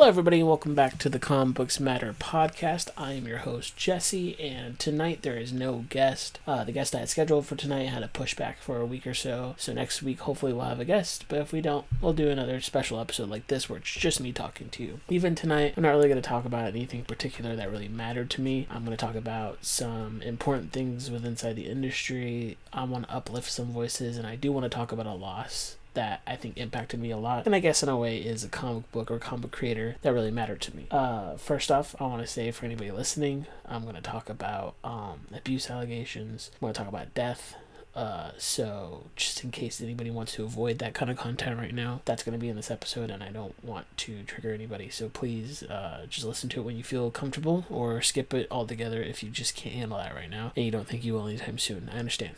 Hello, everybody, and welcome back to the Comic Books Matter podcast. I am your host, Jesse, and tonight there is no guest. Uh, the guest I had scheduled for tonight had a push back for a week or so, so next week hopefully we'll have a guest, but if we don't, we'll do another special episode like this where it's just me talking to you. Even tonight, I'm not really going to talk about anything particular that really mattered to me. I'm going to talk about some important things within inside the industry. I want to uplift some voices, and I do want to talk about a loss that I think impacted me a lot, and I guess in a way is a comic book or comic creator that really mattered to me. Uh, first off, I want to say for anybody listening, I'm going to talk about um, abuse allegations. I'm going to talk about death. Uh, so just in case anybody wants to avoid that kind of content right now, that's going to be in this episode, and I don't want to trigger anybody. So please, uh, just listen to it when you feel comfortable, or skip it altogether if you just can't handle that right now and you don't think you will anytime soon. I understand.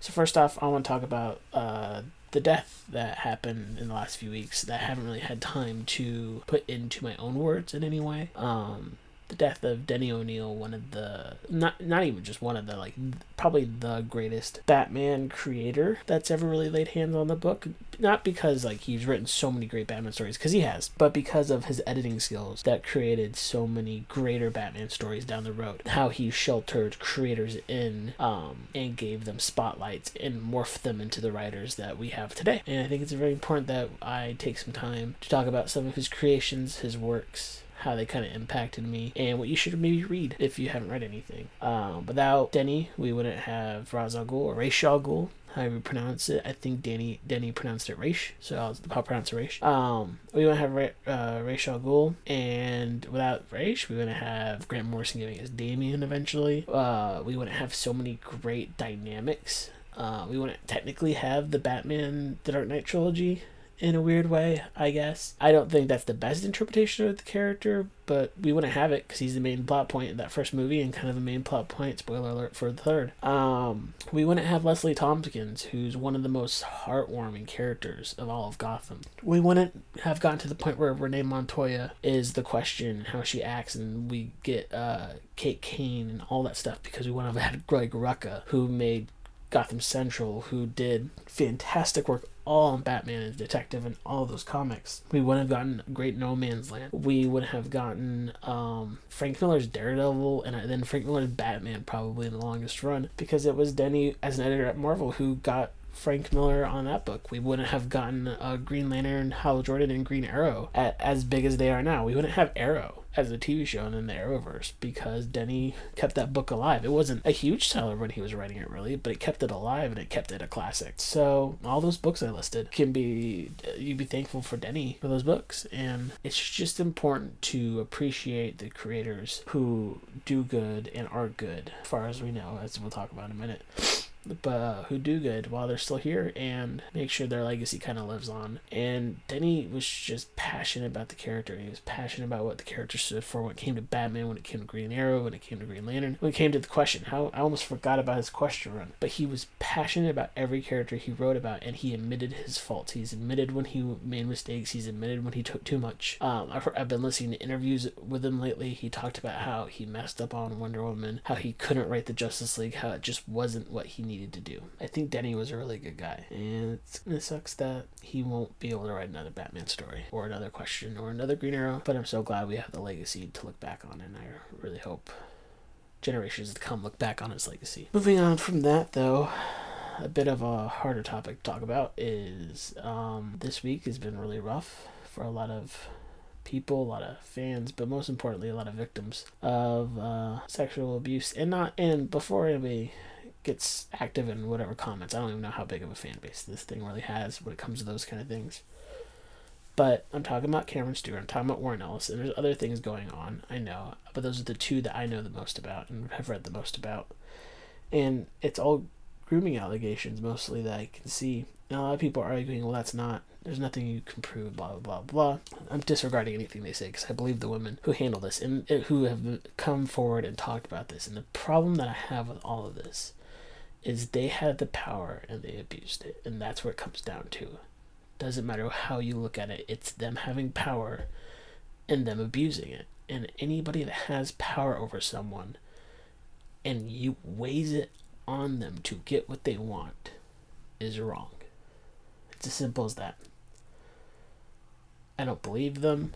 So first off, I want to talk about uh, the death that happened in the last few weeks that I haven't really had time to put into my own words in any way. Um, the death of Denny O'Neil, one of the not not even just one of the like probably the greatest Batman creator that's ever really laid hands on the book. Not because like he's written so many great Batman stories, because he has, but because of his editing skills that created so many greater Batman stories down the road. How he sheltered creators in um, and gave them spotlights and morphed them into the writers that we have today. And I think it's very important that I take some time to talk about some of his creations, his works, how they kind of impacted me, and what you should maybe read if you haven't read anything. Um, without Denny, we wouldn't have Ra's al Ghul or Ra's al Ghul, however you pronounce it. I think Danny Denny pronounced it Raish, so I'll, I'll pronounce it Raish. Um, we wouldn't have Ra- uh, Ra's al Ghul, and without Raish, we wouldn't have Grant Morrison giving us Damian eventually. Uh, we wouldn't have so many great dynamics. Uh, we wouldn't technically have the Batman The Dark Knight trilogy in a weird way, I guess. I don't think that's the best interpretation of the character, but we wouldn't have it because he's the main plot point in that first movie and kind of the main plot point, spoiler alert, for the third. Um, we wouldn't have Leslie Thompkins, who's one of the most heartwarming characters of all of Gotham. We wouldn't have gotten to the point where Renee Montoya is the question, how she acts, and we get uh, Kate Kane and all that stuff because we wouldn't have had Greg Rucka, who made Gotham Central, who did fantastic work all on Batman and Detective and all those comics. We wouldn't have gotten Great No Man's Land. We would have gotten um, Frank Miller's Daredevil and then Frank Miller's Batman probably in the longest run because it was Denny as an editor at Marvel who got Frank Miller on that book. We wouldn't have gotten uh, Green Lantern, Hal Jordan, and Green Arrow at, as big as they are now. We wouldn't have Arrow as a TV show and in the Arrowverse because Denny kept that book alive. It wasn't a huge seller when he was writing it, really, but it kept it alive and it kept it a classic. So all those books I listed can be you'd be thankful for Denny for those books, and it's just important to appreciate the creators who do good and are good, as far as we know, as we'll talk about in a minute uh, who do good while they're still here and make sure their legacy kind of lives on. And Denny was just passionate about the character. He was passionate about what the character stood for when it came to Batman, when it came to Green Arrow, when it came to Green Lantern, when it came to the question. How I almost forgot about his question run, but he was passionate about every character he wrote about, and he admitted his faults. He's admitted when he made mistakes. He's admitted when he took too much. Um, I've, I've been listening to interviews with him lately. He talked about how he messed up on Wonder Woman, how he couldn't write the Justice League, how it just wasn't what he needed to do. I think Denny was a really good guy, and it sucks that he won't be able to write another Batman story or another question or another Green Arrow. But I'm so glad we have the legacy to look back on, and I really hope generations to come look back on his legacy. Moving on from that, though, a bit of a harder topic to talk about is um, this week has been really rough for a lot of people, a lot of fans, but most importantly, a lot of victims of uh, sexual abuse. And not and before anybody gets active in whatever comments, I don't even know how big of a fan base this thing really has when it comes to those kind of things. But I'm talking about Cameron Stewart. I'm talking about Warren Ellis, and there's other things going on. I know, but those are the two that I know the most about and have read the most about. And it's all grooming allegations mostly that I can see. And a lot of people are arguing, well, that's not. There's nothing you can prove. Blah blah blah blah. I'm disregarding anything they say because I believe the women who handle this and uh, who have come forward and talked about this. And the problem that I have with all of this is they had the power and they abused it, and that's where it comes down to. Doesn't matter how you look at it, it's them having power and them abusing it. And anybody that has power over someone and you weighs it on them to get what they want is wrong. It's as simple as that. I don't believe them.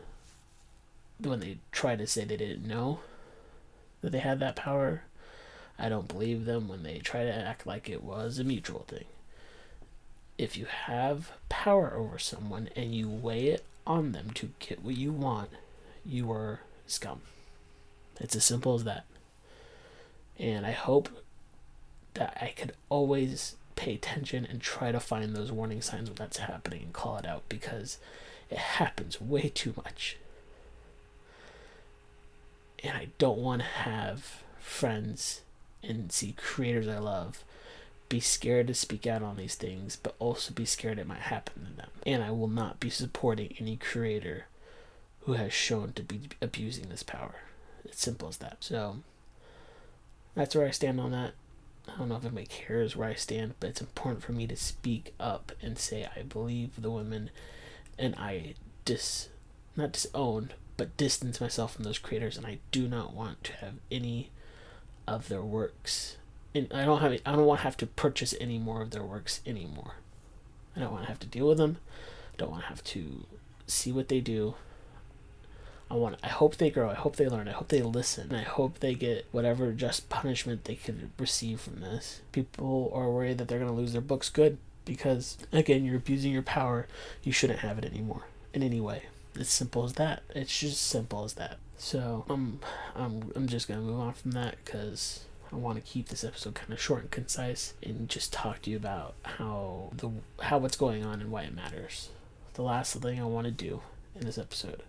when they try to say they didn't know that they had that power. I don't believe them when they try to act like it was a mutual thing. If you have power over someone and you weigh it on them to get what you want, you are scum. It's as simple as that. And I hope that I could always pay attention and try to find those warning signs when that's happening and call it out because it happens way too much. And I don't want to have friends and see creators I love be scared to speak out on these things, but also be scared it might happen to them. And I will not be supporting any creator who has shown to be abusing this power. It's simple as that. So that's where I stand on that. I don't know if anybody cares where I stand, but it's important for me to speak up and say I believe the women and I dis not disown, but distance myself from those creators and I do not want to have any of their works and I don't have I don't want to have to purchase any more of their works anymore. I don't want to have to deal with them. I don't want to have to see what they do. I want I hope they grow. I hope they learn. I hope they listen. I hope they get whatever just punishment they could receive from this. People are worried that they're going to lose their books good because again, you're abusing your power. You shouldn't have it anymore in any way. It's simple as that. It's just simple as that. So, I'm I'm I'm just going to move on from that cuz I want to keep this episode kind of short and concise and just talk to you about how the how what's going on and why it matters. The last thing I want to do in this episode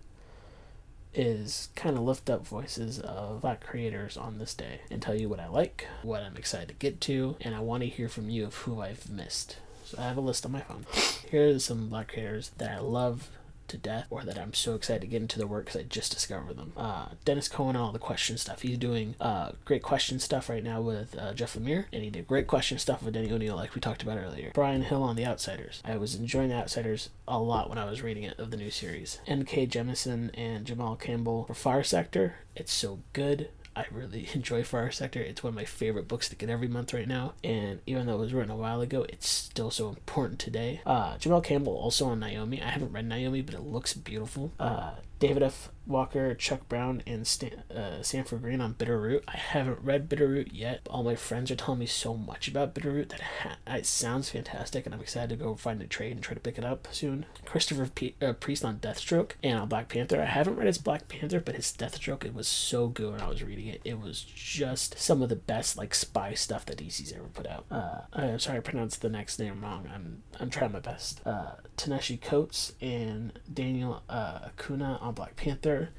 is kind of lift up voices of black creators on this day and tell you what I like, what I'm excited to get to, and I want to hear from you of who I've missed. So I have a list on my phone. Here are some black creators that I love to death or that I'm so excited to get into the work because I just discovered them. Uh, Denys Cowan all the question stuff. He's doing uh, great question stuff right now with uh, Jeff Lemire, and he did great question stuff with Denny O'Neil, like we talked about earlier. Bryan Hill on The Outsiders. I was enjoying The Outsiders a lot when I was reading it of the new series. N.K. Jemisin and Jamal Campbell for Far Sector. It's so good. I really enjoy Far Sector. It's one of my favorite books to get every month right now. And even though it was written a while ago, it's still so important today. Uh, Jamal Campbell also on Naomi. I haven't read Naomi, but it looks beautiful. Uh, David F. Walker, Chuck Brown, and Stan, uh, Sanford Greene on Bitterroot. I haven't read Bitterroot yet. All my friends are telling me so much about Bitterroot that ha- it sounds fantastic, and I'm excited to go find a trade and try to pick it up soon. Christopher P- uh, Priest on Deathstroke and on Black Panther. I haven't read his Black Panther, but his Deathstroke it was so good when I was reading it. It was just some of the best like spy stuff that DC's ever put out. Uh, I'm sorry, I pronounced the next name wrong. I'm I'm trying my best. Uh, Ta-Nehisi Coates and Daniel uh, Acuna on Black Panther.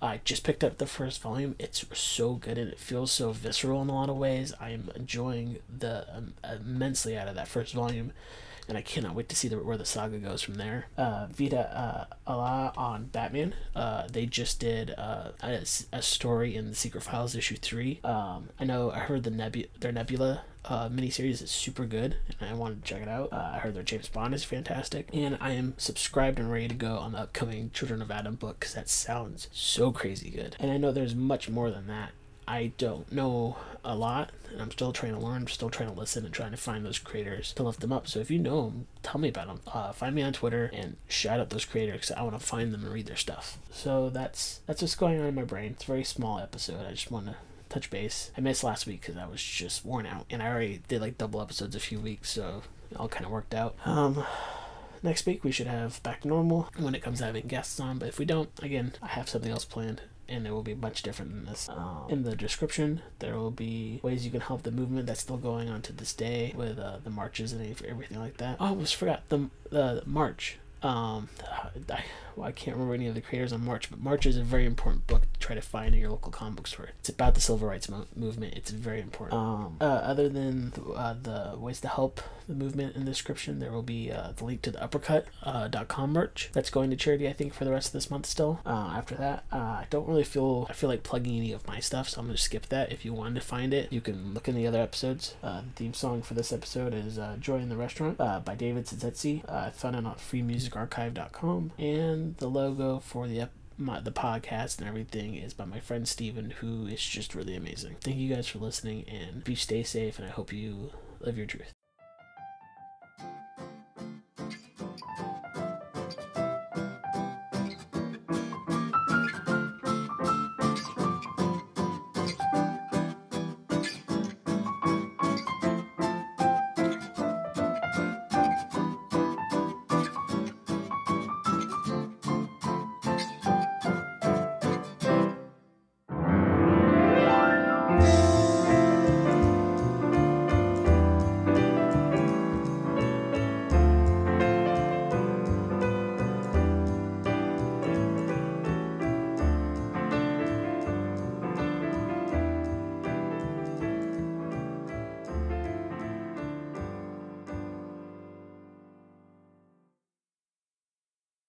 I just picked up the first volume. It's so good and it feels so visceral in a lot of ways. I am enjoying the um, immensely out of that first volume, and I cannot wait to see the, where the saga goes from there. Uh, Vita uh, Ayala on Batman. Uh, they just did uh, a, a story in the Secret Files issue three. Um, I know I heard the Nebu- their Nebula uh, miniseries is super good, and I wanted to check it out. Uh, I heard their James Bond is fantastic, and I am subscribed and ready to go on the upcoming Children of Atom book because that sounds so crazy good. And I know there's much more than that. I don't know a lot, and I'm still trying to learn. I'm still trying to listen and trying to find those creators to lift them up. So if you know them, tell me about them. Uh, find me on Twitter and shout out those creators I want to find them and read their stuff. So that's that's what's going on in my brain. It's a very small episode. I just want to touch base. I missed last week because I was just worn out, and I already did like double episodes a few weeks, so it all kind of worked out. Um, next week we should have back to normal when it comes to having guests on, but if we don't, again, I have something else planned. And it will be much different than this. Um, in the description, there will be ways you can help the movement that's still going on to this day with uh, the marches and everything like that. Oh, I almost forgot the the march um, I, well, I can't remember any of the creators on March, but March is a very important book try to find in your local comic book store. It's about the civil rights mo- movement. It's very important. Um, uh, other than the, uh, the ways to help the movement in the description, there will be uh, the link to the uppercut.com uh, merch that's going to charity, I think, for the rest of this month still. Uh, after that, uh, I don't really feel I feel like plugging any of my stuff, so I'm going to skip that. If you wanted to find it, you can look in the other episodes. the theme song for this episode is Joy in the Restaurant by David Sidzetzi. I found it on Free Music musicarchive.com. And the logo for the ep- my, the podcast and everything is by my friend Steven, who is just really amazing. Thank you guys for listening, and you stay safe, and I hope you live your truth.